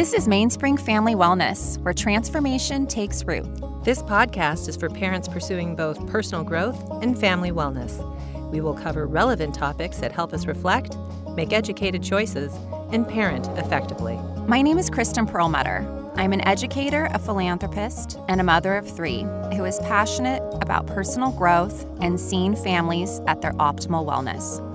This is Mainspring Family Wellness, where transformation takes root. This podcast is for parents pursuing both personal growth and family wellness. We will cover relevant topics that help us reflect, make educated choices, and parent effectively. My name is Kristen Perlmutter. I'm an educator, a philanthropist, and a mother of three who is passionate about personal growth and seeing families at their optimal wellness.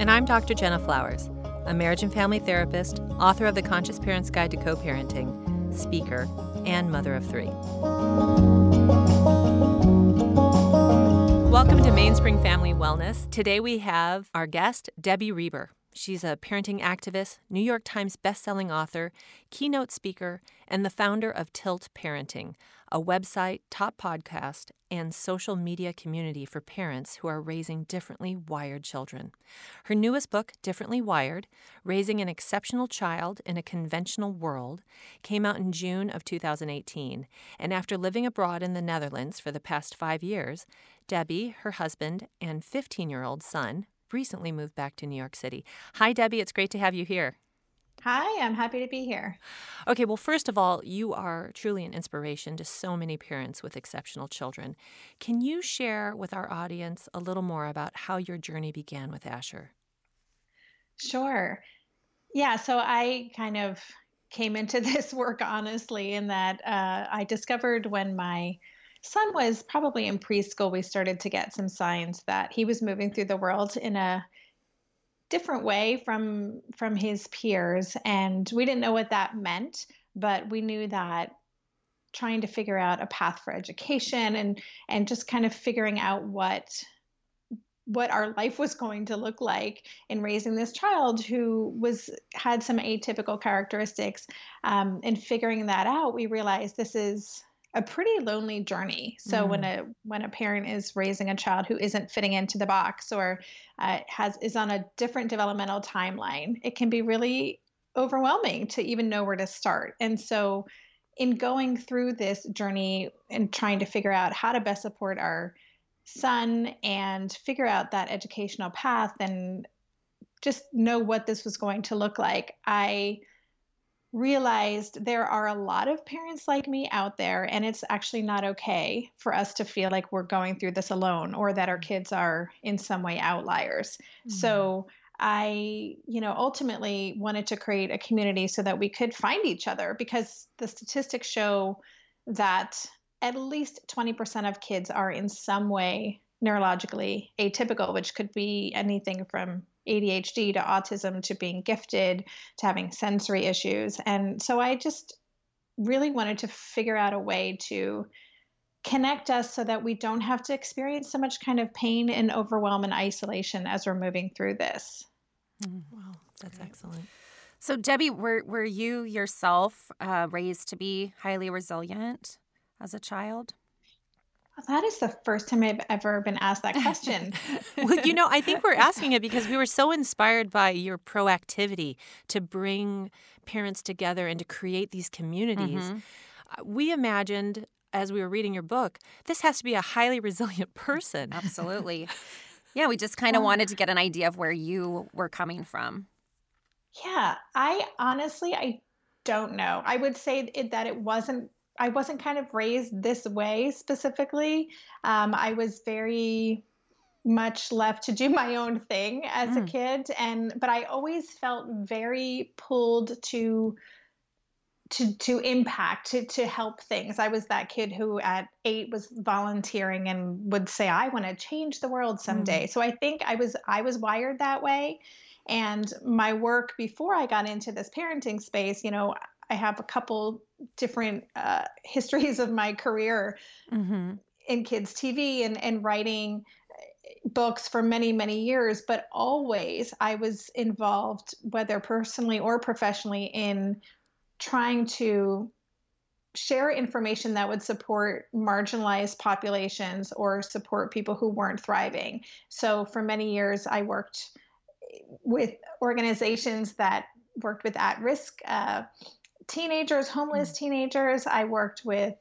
And I'm Dr. Jenna Flowers, a marriage and family therapist, author of The Conscious Parent's Guide to Co parenting, speaker, and mother of three. Welcome to Mainspring Family Wellness. Today we have our guest, Debbie Reber. She's a parenting activist, New York Times bestselling author, keynote speaker, and the founder of Tilt Parenting, a website, top podcast, and social media community for parents who are raising differently wired children. Her newest book, Differently Wired Raising an Exceptional Child in a Conventional World, came out in June of 2018. And after living abroad in the Netherlands for the past five years, Debbie, her husband, and 15 year old son recently moved back to New York City. Hi, Debbie. It's great to have you here. Hi, I'm happy to be here. Okay, well, first of all, you are truly an inspiration to so many parents with exceptional children. Can you share with our audience a little more about how your journey began with Asher? Sure. Yeah, so I kind of came into this work honestly in that uh, I discovered when my son was probably in preschool, we started to get some signs that he was moving through the world in a different way from from his peers and we didn't know what that meant but we knew that trying to figure out a path for education and and just kind of figuring out what what our life was going to look like in raising this child who was had some atypical characteristics um, and figuring that out we realized this is a pretty lonely journey. So mm. when a when a parent is raising a child who isn't fitting into the box or uh, has is on a different developmental timeline, it can be really overwhelming to even know where to start. And so in going through this journey and trying to figure out how to best support our son and figure out that educational path and just know what this was going to look like, I realized there are a lot of parents like me out there, and it's actually not okay for us to feel like we're going through this alone or that our kids are in some way outliers. Mm-hmm. So, I, you know, ultimately wanted to create a community so that we could find each other because the statistics show that at least 20% of kids are in some way neurologically atypical, which could be anything from ADHD to autism to being gifted to having sensory issues. And so I just really wanted to figure out a way to connect us so that we don't have to experience so much kind of pain and overwhelm and isolation as we're moving through this. Mm, wow, that's excellent. So, Debbie, were, were you yourself uh, raised to be highly resilient as a child? That is the first time I've ever been asked that question. well, you know, I think we're asking it because we were so inspired by your proactivity to bring parents together and to create these communities. Mm-hmm. Uh, we imagined as we were reading your book, this has to be a highly resilient person. Absolutely. yeah, we just kind of wanted to get an idea of where you were coming from. Yeah, I honestly I don't know. I would say that it wasn't I wasn't kind of raised this way specifically. Um, I was very much left to do my own thing as mm. a kid, and but I always felt very pulled to to to impact to to help things. I was that kid who at eight was volunteering and would say, "I want to change the world someday." Mm. So I think I was I was wired that way. And my work before I got into this parenting space, you know, I have a couple different uh, histories of my career mm-hmm. in kids TV and, and writing uh, books for many, many years, but always I was involved, whether personally or professionally, in trying to share information that would support marginalized populations or support people who weren't thriving. So for many years, I worked with organizations that worked with at risk uh, teenagers, homeless mm. teenagers. I worked with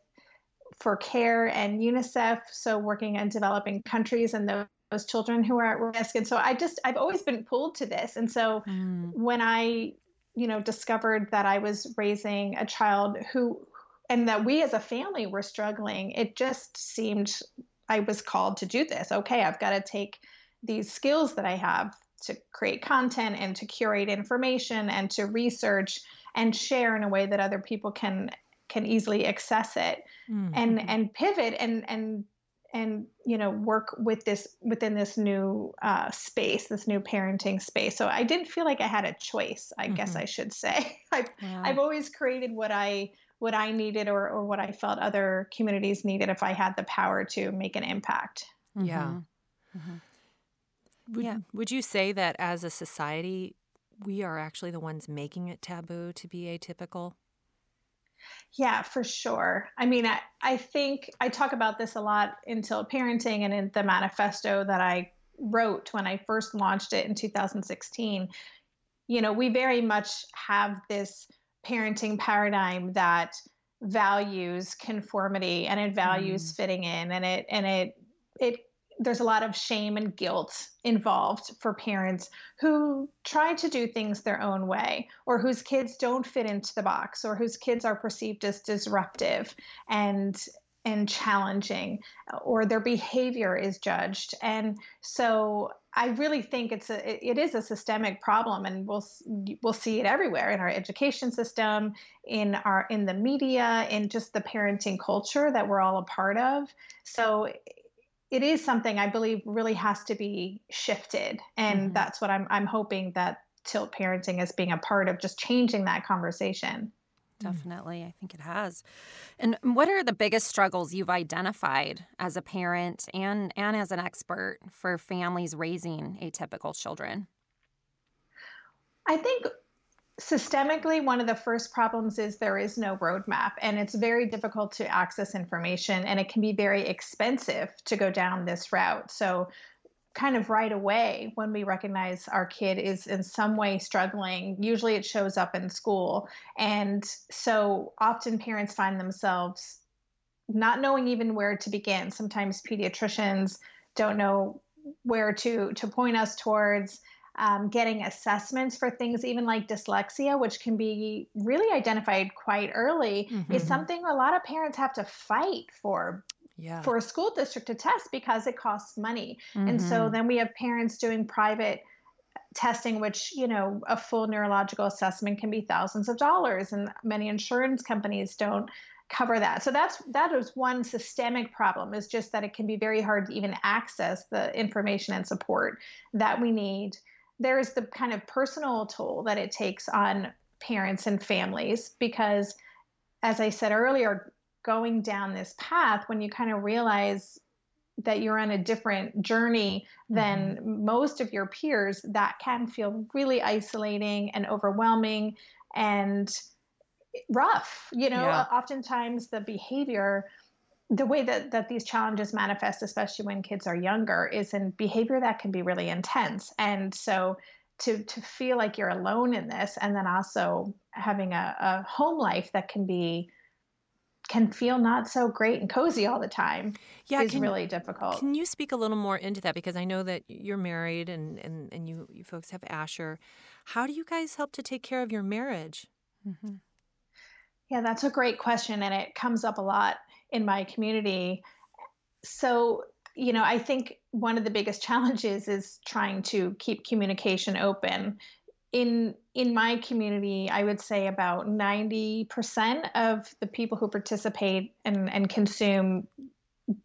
for CARE and UNICEF, so working in developing countries and those, those children who are at risk. And so I just I've always been pulled to this. And so mm. when I you know, discovered that I was raising a child who, and that we as a family were struggling, it just seemed I was called to do this. Okay, I've got to take these skills that I have to create content and to curate information and to research and share in a way that other people can can easily access it mm-hmm. and and pivot and and and you know work with this within this new uh, space this new parenting space so i didn't feel like i had a choice i mm-hmm. guess i should say I've, wow. I've always created what i what i needed or, or what i felt other communities needed if i had the power to make an impact mm-hmm. yeah mm-hmm. would, yeah would you say that as a society we are actually the ones making it taboo to be atypical yeah, for sure. I mean, I, I think I talk about this a lot in Tilt Parenting and in the manifesto that I wrote when I first launched it in 2016. You know, we very much have this parenting paradigm that values conformity and it values mm. fitting in and it and it it there's a lot of shame and guilt involved for parents who try to do things their own way or whose kids don't fit into the box or whose kids are perceived as disruptive and and challenging or their behavior is judged. And so i really think it's a it is a systemic problem and we'll we'll see it everywhere in our education system in our in the media in just the parenting culture that we're all a part of. So it is something I believe really has to be shifted. And mm-hmm. that's what I'm, I'm hoping that tilt parenting is being a part of just changing that conversation. Definitely. I think it has. And what are the biggest struggles you've identified as a parent and, and as an expert for families raising atypical children? I think systemically, one of the first problems is there is no roadmap, and it's very difficult to access information, and it can be very expensive to go down this route. So, kind of right away, when we recognize our kid is in some way struggling, usually it shows up in school. And so, often parents find themselves not knowing even where to begin. Sometimes pediatricians don't know where to to point us towards um, getting assessments for things even like dyslexia, which can be really identified quite early, mm-hmm. is something a lot of parents have to fight for. Yeah. For a school district to test because it costs money. Mm-hmm. And so mm-hmm. then we have parents doing private testing, which, you know, a full neurological assessment can be thousands of dollars, and many insurance companies don't cover that. So that's that is one systemic problem is just that it can be very hard to even access the information and support that we need there's the kind of personal toll that it takes on parents and families because as i said earlier going down this path when you kind of realize that you're on a different journey than mm-hmm. most of your peers that can feel really isolating and overwhelming and rough you know yeah. oftentimes the behavior the way that, that these challenges manifest, especially when kids are younger, is in behavior that can be really intense. And so to to feel like you're alone in this and then also having a, a home life that can be can feel not so great and cozy all the time yeah, is can, really difficult. Can you speak a little more into that? Because I know that you're married and, and, and you, you folks have Asher. How do you guys help to take care of your marriage? Mm-hmm. Yeah, that's a great question. And it comes up a lot in my community. So, you know, I think one of the biggest challenges is trying to keep communication open. In in my community, I would say about 90% of the people who participate and, and consume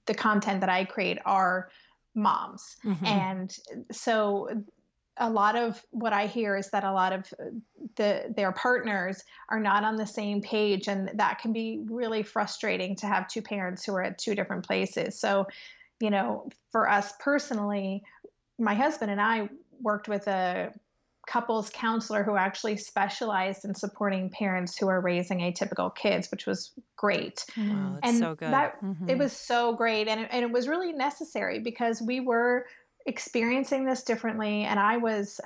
the content that I create are moms. Mm-hmm. And so a lot of what I hear is that a lot of uh, the their partners are not on the same page, and that can be really frustrating to have two parents who are at two different places. So, you know, for us personally, my husband and I worked with a couples counselor who actually specialized in supporting parents who are raising atypical kids, which was great. Wow, that's and so good. That, mm-hmm. It was so great. And it, and it was really necessary because we were experiencing this differently. And I was,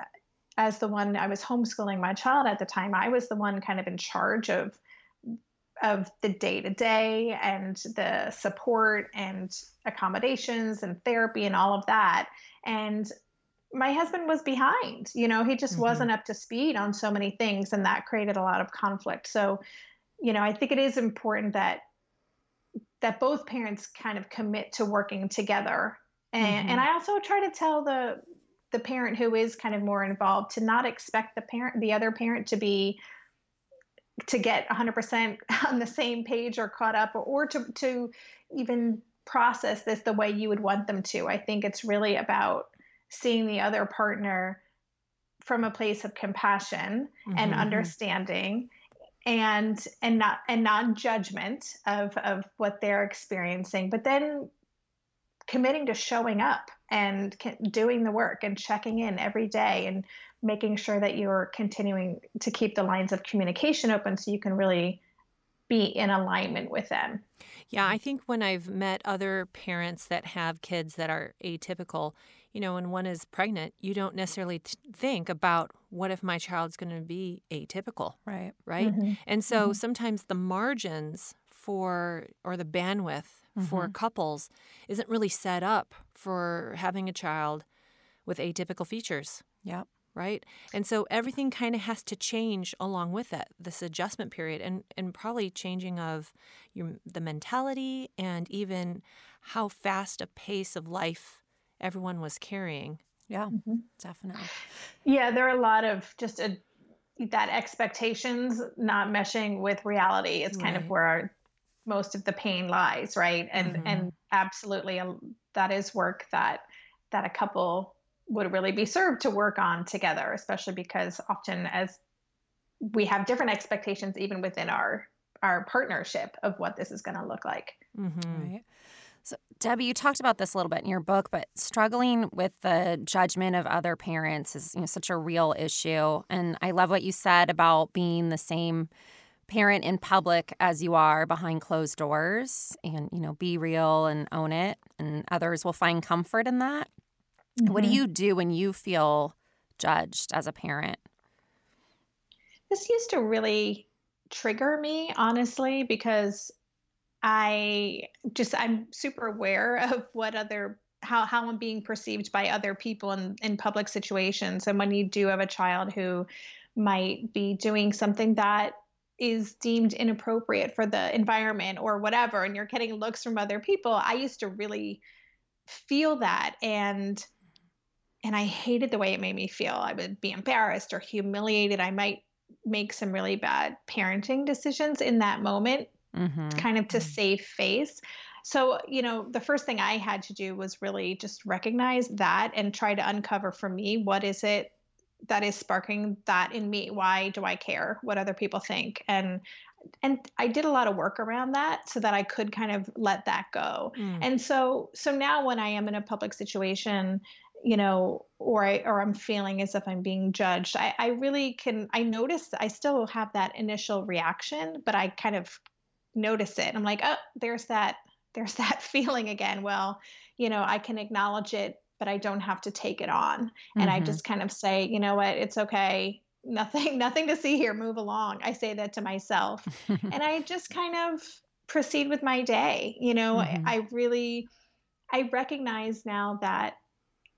as the one, I was homeschooling my child at the time, I was the one kind of in charge of of the day to day and the support and accommodations and therapy and all of that. And my husband was behind. You know, he just Mm-hmm. wasn't up to speed on so many things, and that created a lot of conflict. So, you know, I think it is important that that both parents kind of commit to working together. And and I also try to tell the the parent who is kind of more involved to not expect the parent the other parent to be to get 100% on the same page or caught up or, or to to even process this the way you would want them to. I think it's really about seeing the other partner from a place of compassion and Mhm. understanding and and not and non-judgment of of what they're experiencing but then committing to showing up and doing the work and checking in every day and making sure that you're continuing to keep the lines of communication open so you can really be in alignment with them Yeah, I think when I've met other parents that have kids that are atypical, you know, when one is pregnant, you don't necessarily think about what if my child's going to be atypical, Right. right? Mhm. And so sometimes the margins for or the bandwidth for couples isn't really set up for having a child with atypical features Yep. right? And so everything kind of has to change along with it, this adjustment period, and and probably changing of your the mentality and even how fast a pace of life everyone was carrying. Yeah. Mm-hmm. Definitely. Yeah, there are a lot of just a, that expectations not meshing with reality is kind of where our, most of the pain lies, right? And Mhm. and absolutely, um, that is work that that a couple would really be served to work on together, especially because often as we have different expectations even within our our partnership of what this is going to look like. Mm-hmm. Right. So, Debbie, you talked about this a little bit in your book, but struggling with the judgment of other parents is you know, such a real issue. And I love what you said about being the same parent in public as you are behind closed doors and, you know, be real and own it. And others will find comfort in that. What do Mhm. you do when you feel judged as a parent? This used to really trigger me, honestly, because I just I'm super aware of what other how how I'm being perceived by other people in in public situations. And when you do have a child who might be doing something that is deemed inappropriate for the environment or whatever, and you're getting looks from other people, I used to really feel that and and I hated the way it made me feel. I would be embarrassed or humiliated. I might make some really bad parenting decisions in that moment Mm-hmm. kind of to save face. So, you know, the first thing I had to do was really just recognize that and try to uncover for me what is it that is sparking that in me? Why do I care what other people think? And and I did a lot of work around that so that I could kind of let that go. Mm. And so so now when I am in a public situation, you know, or I or I'm feeling as if I'm being judged, I, I really can I notice I still have that initial reaction, but I kind of notice it. I'm like, oh, there's that, there's that feeling again. Well, you know, I can acknowledge it, but I don't have to take it on. And I Mhm. just kind of say, you know what, it's okay. Nothing, nothing to see here. Move along. I say that to myself. and I just kind of proceed with my day. You know, Mhm. I really, I recognize now that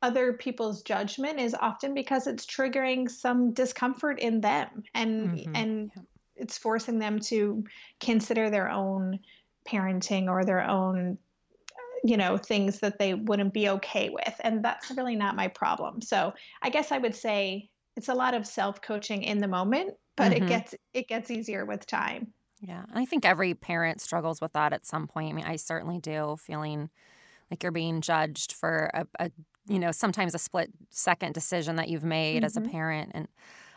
other people's judgment is often because it's triggering some discomfort in them and Mhm. and it's forcing them to consider their own parenting or their own you know things that they wouldn't be okay with and that's really not my problem so i guess i would say it's a lot of self-coaching in the moment but Mhm. it gets it gets easier with time Yeah. And I think every parent struggles with that at some point. I mean, I certainly do, feeling like you're being judged for a, a you know, sometimes a split second decision that you've made as a Mhm. parent. And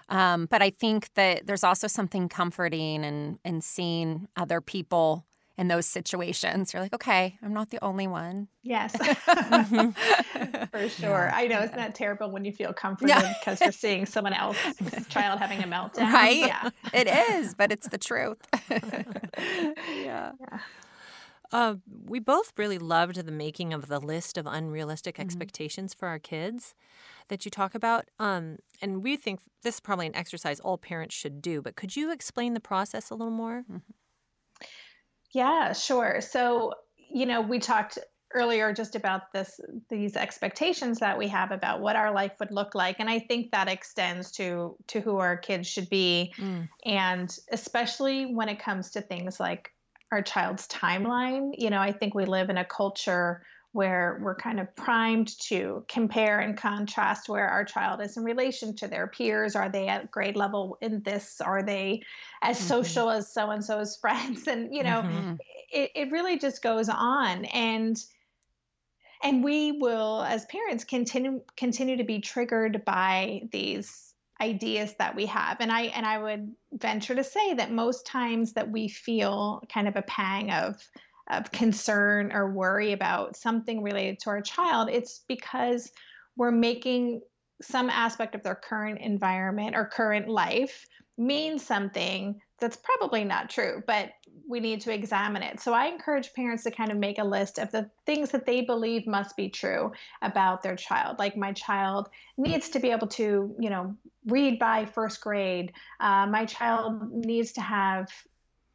um, but I think that there's also something comforting and and seeing other people in those situations. You're like, okay, I'm not the only one. yes Mhm. for sure i know it's not terrible when you feel comforted Yeah. because you're seeing someone else's child having a meltdown Right? yeah It is, but it's the truth. yeah. Uh, we both really loved the making of the list of unrealistic Mm-hmm. expectations for our kids that you talk about. Um, and we think this is probably an exercise all parents should do. But could you explain the process a little more? Yeah, sure. So, you know, we talked earlier just about this these expectations that we have about what our life would look like and i think that extends to to who our kids should be mm. and especially when it comes to things like our child's timeline you know i think we live in a culture where we're kind of primed to compare and contrast where our child is in relation to their peers. Are they at grade level in this? Are they as mm-hmm. social as so and so's friends? And, you know, mm-hmm. it, it really just goes on. And and we will as parents continue continue to be triggered by these ideas that we have and i and i would venture to say that most times that we feel kind of a pang of of concern or worry about something related to our child it's because we're making some aspect of their current environment or current life mean something that's probably not true, but we need to examine it. So I encourage parents to kind of make a list of the things that they believe must be true about their child. Like my child needs to be able to, you know, read by first grade. Uh, my child needs to have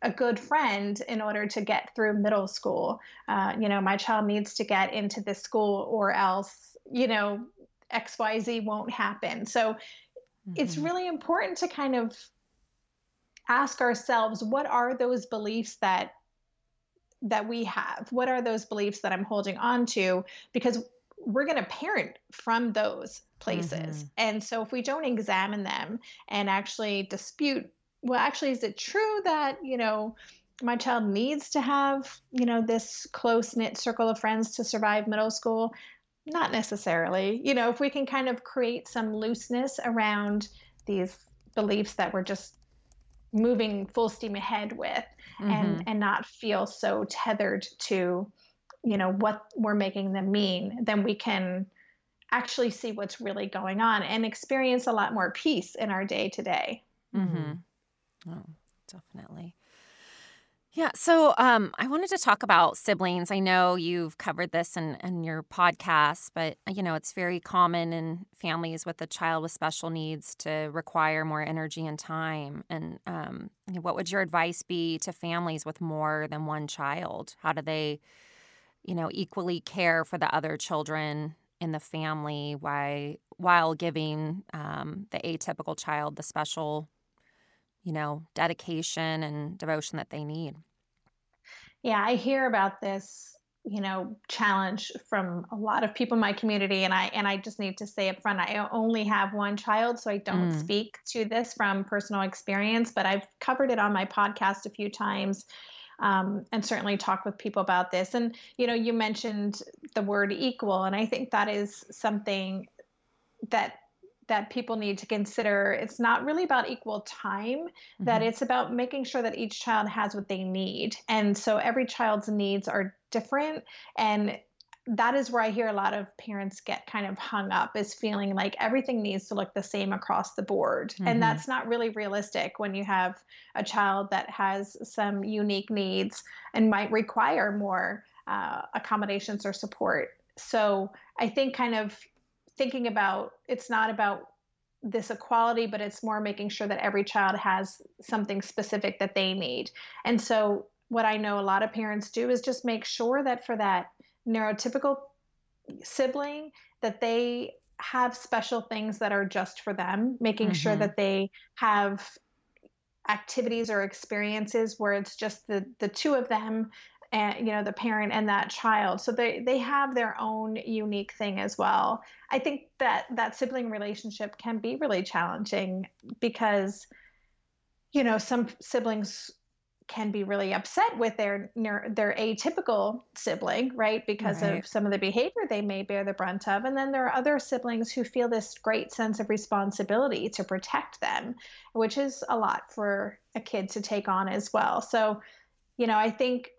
a good friend in order to get through middle school. Uh, you know, my child needs to get into this school or else, you know, XYZ won't happen. So mm-hmm. it's really important to kind of ask ourselves what are those beliefs that that we have what are those beliefs that i'm holding on to because we're going to parent from those places mm-hmm. and so if we don't examine them and actually dispute well actually is it true that you know my child needs to have you know this close knit circle of friends to survive middle school not necessarily you know if we can kind of create some looseness around these beliefs that we're just moving full steam ahead with mm-hmm. and and not feel so tethered to you know what we're making them mean then we can actually see what's really going on and experience a lot more peace in our day to day mm-hmm. Oh definitely yeah. So um, I wanted to talk about siblings. I know you've covered this in, in your podcast, but you know, it's very common in families with a child with special needs to require more energy and time. And um, what would your advice be to families with more than one child? How do they, you know, equally care for the other children in the family while while giving um, the atypical child the special you know, dedication and devotion that they need. Yeah, I hear about this, you know, challenge from a lot of people in my community and I and I just need to say up front I only have one child, so I don't mm. speak to this from personal experience, but I've covered it on my podcast a few times. Um, and certainly talk with people about this. And you know, you mentioned the word equal, and I think that is something that that people need to consider it's not really about equal time mm-hmm. that it's about making sure that each child has what they need and so every child's needs are different and that is where I hear a lot of parents get kind of hung up is feeling like everything needs to look the same across the board. Mm-hmm. And that's not really realistic when you have a child that has some unique needs and might require more uh, accommodations or support. So I think kind of thinking about it's not about this equality, but it's more making sure that every child has something specific that they need. And so, what I know a lot of parents do is just make sure that for that neurotypical sibling, that they have special things that are just for them, making mm-hmm. sure that they have activities or experiences where it's just the the two of them and you know the parent and that child. So they they have their own unique thing as well. I think that that sibling relationship can be really challenging because you know some siblings can be really upset with their their atypical sibling right? Because right. of some of the behavior they may bear the brunt of. And then there are other siblings who feel this great sense of responsibility to protect them which is a lot for a kid to take on as well. So you know i think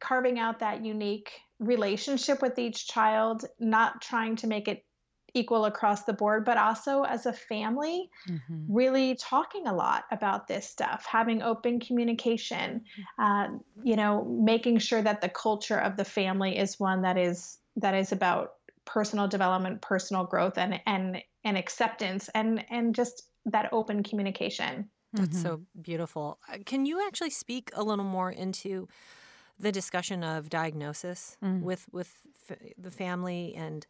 carving out that unique relationship with each child, not trying to make it equal across the board, but also as a family, mm-hmm. really talking a lot about this stuff, having open communication, uh, you know, making sure that the culture of the family is one that is that is about personal development, personal growth, and and and acceptance, and and just that open communication. That's mm-hmm. so beautiful. Uh, can you actually speak a little more into the discussion of diagnosis mm. with with f- the family and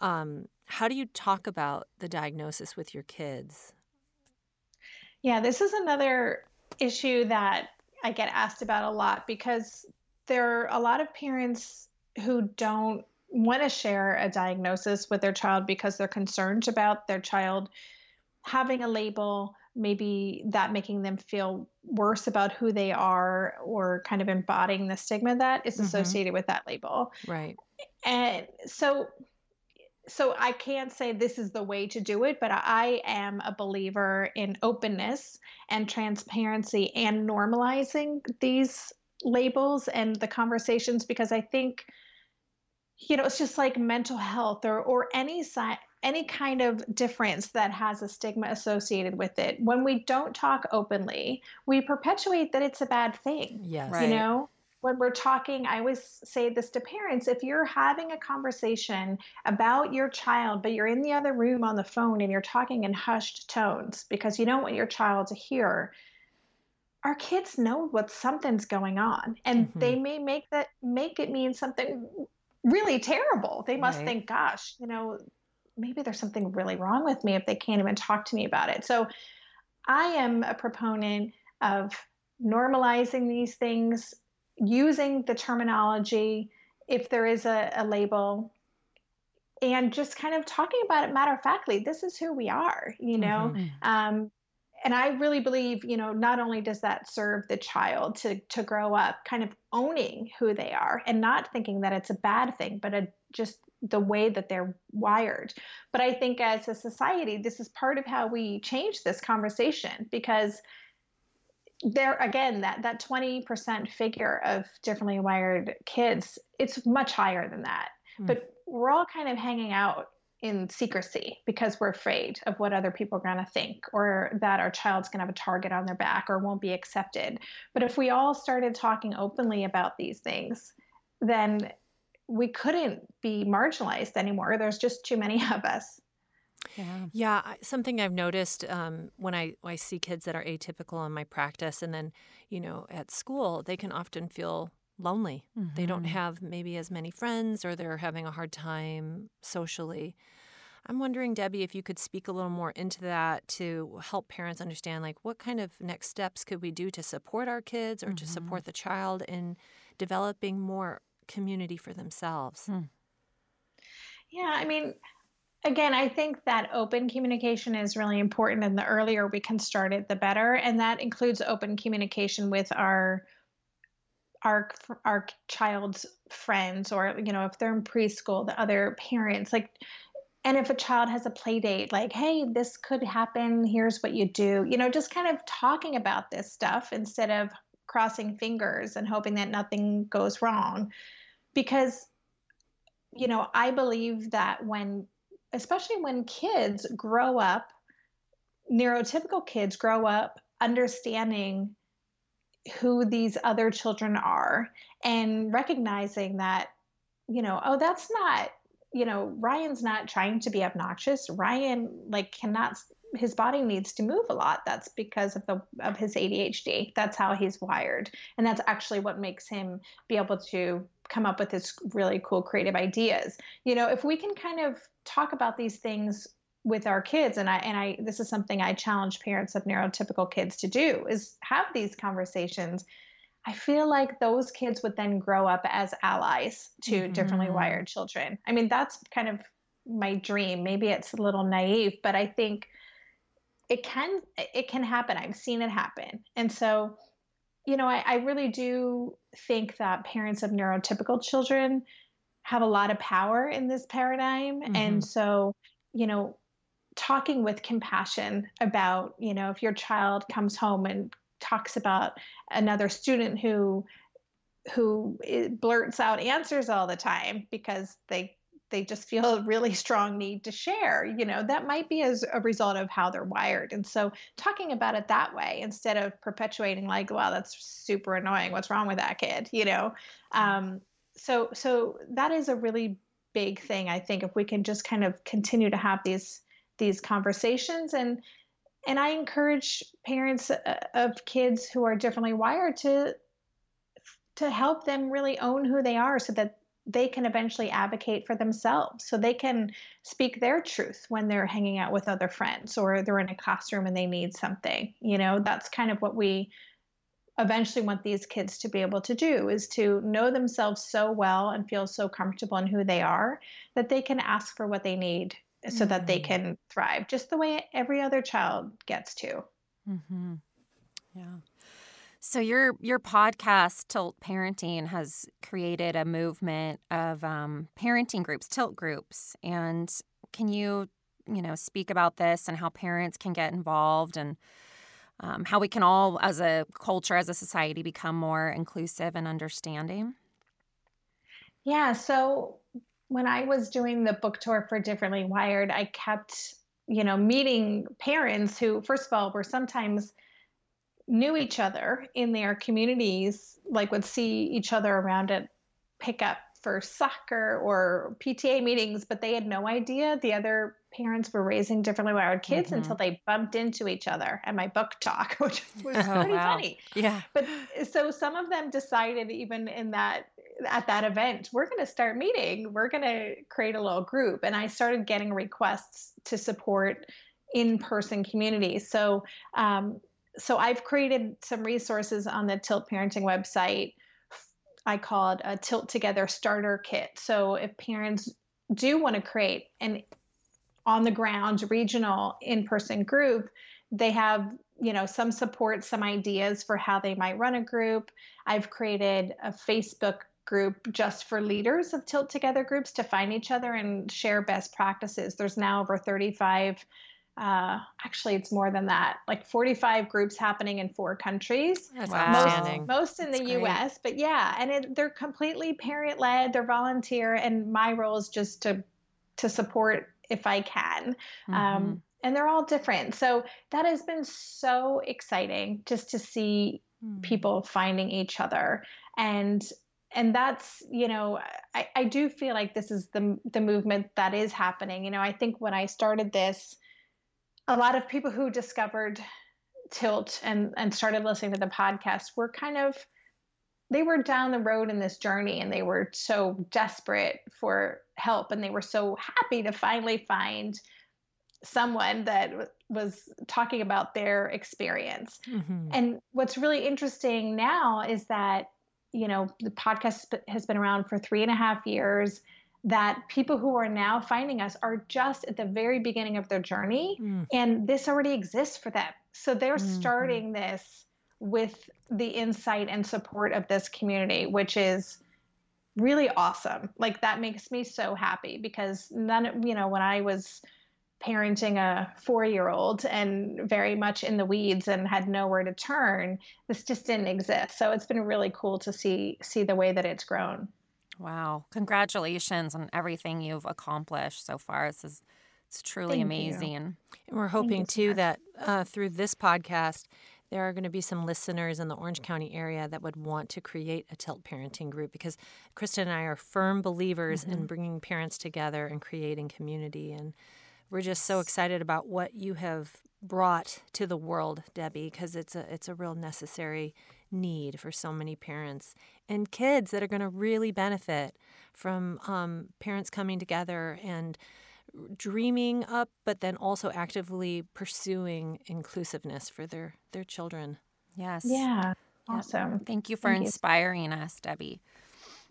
um, how do you talk about the diagnosis with your kids? Yeah, this is another issue that I get asked about a lot because there are a lot of parents who don't want to share a diagnosis with their child because they're concerned about their child having a label, maybe that making them feel worse about who they are or kind of embodying the stigma that is mm-hmm. associated with that label. Right. And so so I can't say this is the way to do it, but I am a believer in openness and transparency and normalizing these labels and the conversations because I think you know it's just like mental health or or any side any kind of difference that has a stigma associated with it when we don't talk openly we perpetuate that it's a bad thing yes you know when we're talking, I always say this to parents if you're having a conversation about your child, but you're in the other room on the phone and you're talking in hushed tones because you don't want your child to hear, our kids know what something's going on and mm-hmm. they may make that make it mean something really terrible. They must right. think, gosh, you know, maybe there's something really wrong with me if they can't even talk to me about it. So I am a proponent of normalizing these things, using the terminology if there is a, a label and just kind of talking about it matter of factly this is who we are you know mm-hmm. um, and i really believe you know not only does that serve the child to to grow up kind of owning who they are and not thinking that it's a bad thing but a, just the way that they're wired. But i think as a society this is part of how we change this conversation because there again that that 20% figure of differently wired kids it's much higher than that. Mm. but we're all kind of hanging out in secrecy because we're afraid of what other people are going to think or that our child's going to have a target on their back or won't be accepted. But if we all started talking openly about these things then we couldn't be marginalized anymore there's just too many of us yeah. Yeah. Something I've noticed um, when I, I see kids that are atypical in my practice and then, you know, at school, they can often feel lonely. Mm-hmm. They don't mm-hmm. have maybe as many friends or they're having a hard time socially. I'm wondering, Debbie, if you could speak a little more into that to help parents understand, like, what kind of next steps could we do to support our kids or mm-hmm. to support the child in developing more community for themselves? Hmm. Yeah, I mean, again, I think that open communication is really important, and the earlier we can start it, the better. And that includes open communication with our our our child's friends, or you know, if they're in preschool, the other parents, like. And if a child has a play date, like, hey, this could happen, here's what you do, you know, just kind of talking about this stuff instead of crossing fingers and hoping that nothing goes wrong. Because, you know, I believe that when especially when kids grow up, neurotypical kids grow up understanding who these other children are and recognizing that, you know, oh, that's not, you know, Ryan's not trying to be obnoxious. Ryan like cannot his body needs to move a lot. That's because of the of his ADHD. That's how he's wired. And that's actually what makes him be able to come up with his really cool creative ideas. You know, if we can kind of talk about these things with our kids and I and I this is something I challenge parents of neurotypical kids to do is have these conversations. I feel like those kids would then grow up as allies to mm-hmm. differently wired children. I mean, that's kind of my dream. Maybe it's a little naive, but I think it can it can happen. I've seen it happen. And so, you know, I, I really do think that parents of neurotypical children have a lot of power in this paradigm. Mm-hmm. And so, you know, talking with compassion about, you know, if your child comes home and talks about another student who who blurts out answers all the time because they they just feel a really strong need to share you know that might be as a result of how they're wired. And so talking about it that way instead of perpetuating like wow that's super annoying. What's wrong with that kid? you know? Um, so so that is a really big thing i think if we can just kind of continue to have these these conversations. And and i encourage parents uh, of kids who are differently wired to to help them really own who they are so that they can eventually advocate for themselves so they can speak their truth when they're hanging out with other friends or they're in a classroom and they need something you know? That's kind of what we eventually want these kids to be able to do is to know themselves so well and feel so comfortable in who they are that they can ask for what they need so mm-hmm. that they mm. can thrive just the way every other child gets to mm-hmm. yeah so your your podcast Tilt Parenting has created a movement of um, parenting groups, Tilt groups, and can you you know speak about this and how parents can get involved and um, how we can all, as a culture, as a society, become more inclusive and understanding? Yeah. So when I was doing the book tour for Differently Wired, I kept you know meeting parents who, first of all, were sometimes knew each other in their communities, like would see each other around at pickup for soccer or PTA meetings, but they had no idea the other parents were raising differently wired kids mm-hmm. until they bumped into each other at my book talk, which was oh, pretty wow. funny. Yeah. But so some of them decided even in that at that event, we're going to start meeting. We're going to create a little group. And I started getting requests to support in-person communities. So um, so I've created some resources on the Tilt Parenting website. I call it a Tilt Together Starter Kit. So if parents do want to create an on the ground regional in-person group, they have you know some support, some ideas for how they might run a group. I've created a Facebook group just for leaders of Tilt Together groups to find each other and share best practices. There's now over 35 uh, actually it's more than that like 45 groups happening in four countries That's wow. most, most in That's the great. us but yeah and it, they're completely parent led they're volunteer and my role is just to to support if i can um, mm-hmm. um, and they're all different so that has been so exciting just to see mm. people finding each other and and that's you know I, I do feel like this is the the movement that is happening you know i think when i started this a lot of people who discovered tilt and and started listening to the podcast were kind of they were down the road in this journey and they were so desperate for help and they were so happy to finally find someone that was talking about their experience. Mm-hmm. And what's really interesting now is that, you know, the podcast has been around for three and a half years that people who are now finding us are just at the very beginning of their journey mm. and this already exists for them. So they're mm-hmm. starting this with the insight and support of this community, which is really awesome. Like that makes me so happy because none, you know, when I was parenting a four year old and very much in the weeds and had nowhere to turn, this just didn't exist. So it's been really cool to see see the way that it's grown. Wow. Congratulations on everything you've accomplished so far. This is it's truly Thank amazing. You. And we're hoping too that uh, through this podcast, there are going to be some listeners in the Orange County area that would want to create a tilt parenting group because Kristen and I are firm believers mm-hmm. in bringing parents together and creating community. And we're just so excited about what you have brought to the world, Debbie, because it's a it's a real necessary need for so many parents and kids that are going to really benefit from um, parents coming together and dreaming up, but then also actively pursuing inclusiveness for their their children. Yes. Yeah. Awesome. Thank you for Thank inspiring you. us, Debbie.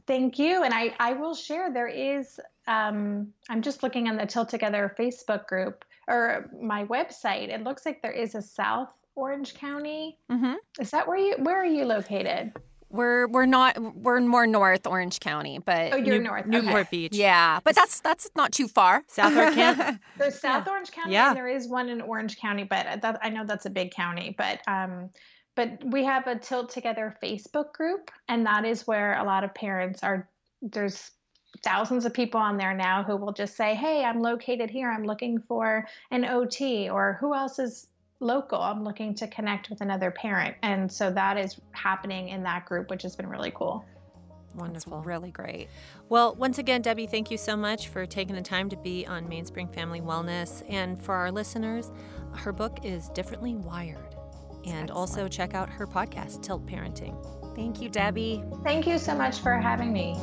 Thank you. And I, I will share there is, um, I'm just looking on the Tilt Together Facebook group or my website. It looks like there is a South Orange County. Mm-hmm. Is that where you, where are you located? We're we're not we're more north Orange County, but oh, you're New, north Newport okay. Beach. Yeah, but that's that's not too far. South Orange County. There's South yeah. Orange County, yeah. and there is one in Orange County, but that, I know that's a big county. But um, but we have a Tilt Together Facebook group, and that is where a lot of parents are. There's thousands of people on there now who will just say, "Hey, I'm located here. I'm looking for an OT," or "Who else is local. I'm looking to connect with another parent. And so that is happening in that group, which has been really cool. Wonderful. That's really great. Well, once again, Debbie, thank you so much for taking the time to be on Mainspring Family Wellness. And for our listeners, her book is Differently Wired. And also check out her podcast, Tilt Parenting. Thank you, Debbie. Thank you so much for having me.